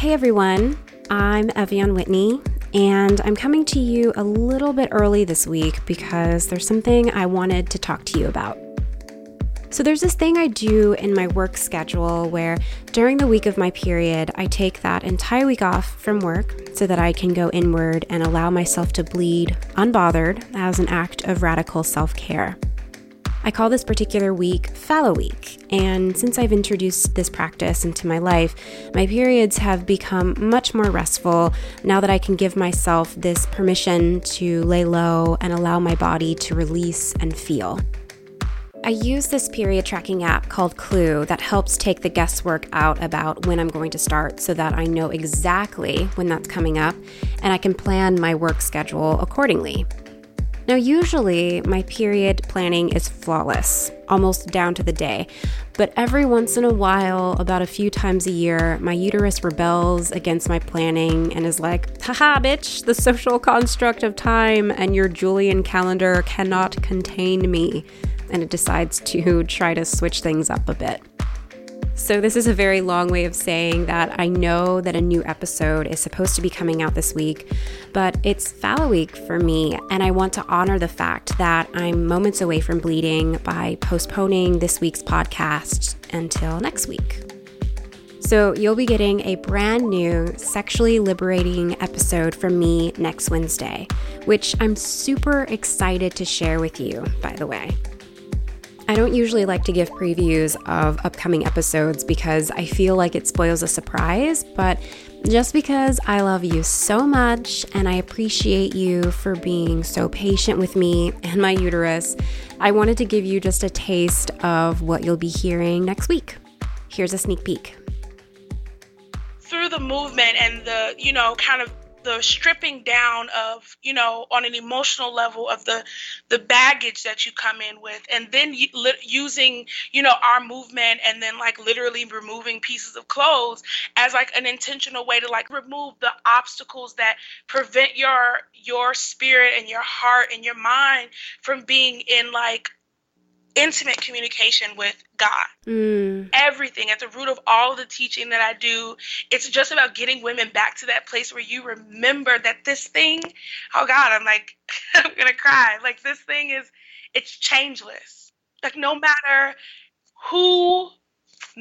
Hey everyone, I'm Ev'Yan Whitney, and I'm coming to you a little bit early this week because there's something I wanted to talk to you about. So, there's this thing I do in my work schedule where during the week of my period, I take that entire week off from work so that I can go inward and allow myself to bleed unbothered as an act of radical self care. I call this particular week Fallow Week, and since I've introduced this practice into my life, my periods have become much more restful now that I can give myself this permission to lay low and allow my body to release and feel. I use this period tracking app called Clue that helps take the guesswork out about when I'm going to start so that I know exactly when that's coming up and I can plan my work schedule accordingly. Now, usually my period planning is flawless, almost down to the day. But every once in a while, about a few times a year, my uterus rebels against my planning and is like, haha, bitch, the social construct of time and your Julian calendar cannot contain me. And it decides to try to switch things up a bit. So, this is a very long way of saying that I know that a new episode is supposed to be coming out this week, but it's Fallow Week for me, and I want to honor the fact that I'm moments away from bleeding by postponing this week's podcast until next week. So, you'll be getting a brand new sexually liberating episode from me next Wednesday, which I'm super excited to share with you, by the way. I don't usually like to give previews of upcoming episodes because I feel like it spoils a surprise, but just because I love you so much and I appreciate you for being so patient with me and my uterus, I wanted to give you just a taste of what you'll be hearing next week. Here's a sneak peek. Through the movement and the, you know, kind of the stripping down of you know on an emotional level of the the baggage that you come in with and then using you know our movement and then like literally removing pieces of clothes as like an intentional way to like remove the obstacles that prevent your your spirit and your heart and your mind from being in like intimate communication with God. Mm. Everything at the root of all the teaching that I do, it's just about getting women back to that place where you remember that this thing, oh God, I'm like, I'm gonna cry. Like this thing is, it's changeless. Like no matter who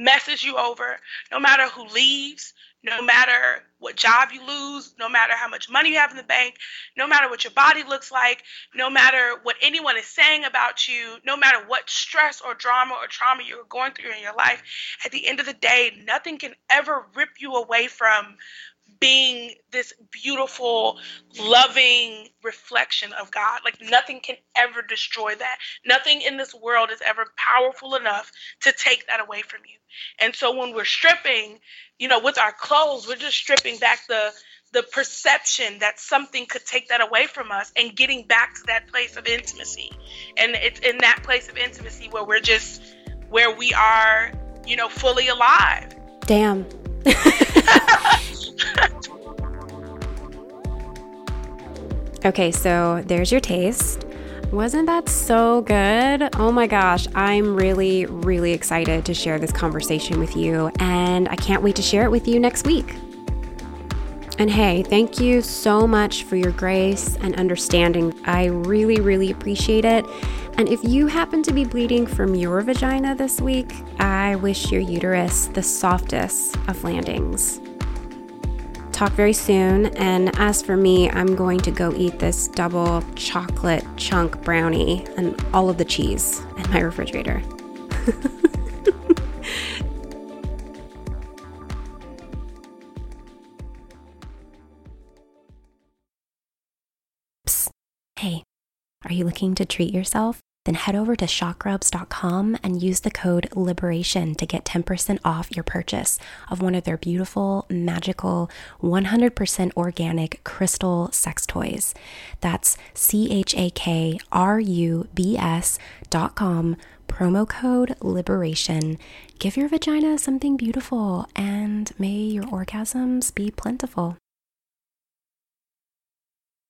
messes you over, no matter who leaves, no matter what job you lose, no matter how much money you have in the bank, no matter what your body looks like, no matter what anyone is saying about you, no matter what stress or drama or trauma you're going through in your life, at the end of the day, nothing can ever rip you away from being this beautiful, loving reflection of God. Like nothing can ever destroy that. Nothing in this world is ever powerful enough to take that away from you. And so when we're stripping, you know, with our clothes, we're just stripping back the the perception that something could take that away from us and getting back to that place of intimacy. And it's in that place of intimacy where we're just where we are, you know, fully alive. Damn. okay, so there's your taste. Wasn't that so good? Oh my gosh, I'm really, really excited to share this conversation with you, and I can't wait to share it with you next week. And hey, thank you so much for your grace and understanding. I really, really appreciate it. And if you happen to be bleeding from your vagina this week, I wish your uterus the softest of landings talk very soon. And as for me, I'm going to go eat this double chocolate chunk brownie and all of the cheese in my refrigerator. Psst. Hey, are you looking to treat yourself? Then head over to chakrubs.com and use the code LIBERATION to get 10% off your purchase of one of their beautiful, magical, 100% organic crystal sex toys. That's C H A K R U B S.com, promo code LIBERATION. Give your vagina something beautiful and may your orgasms be plentiful.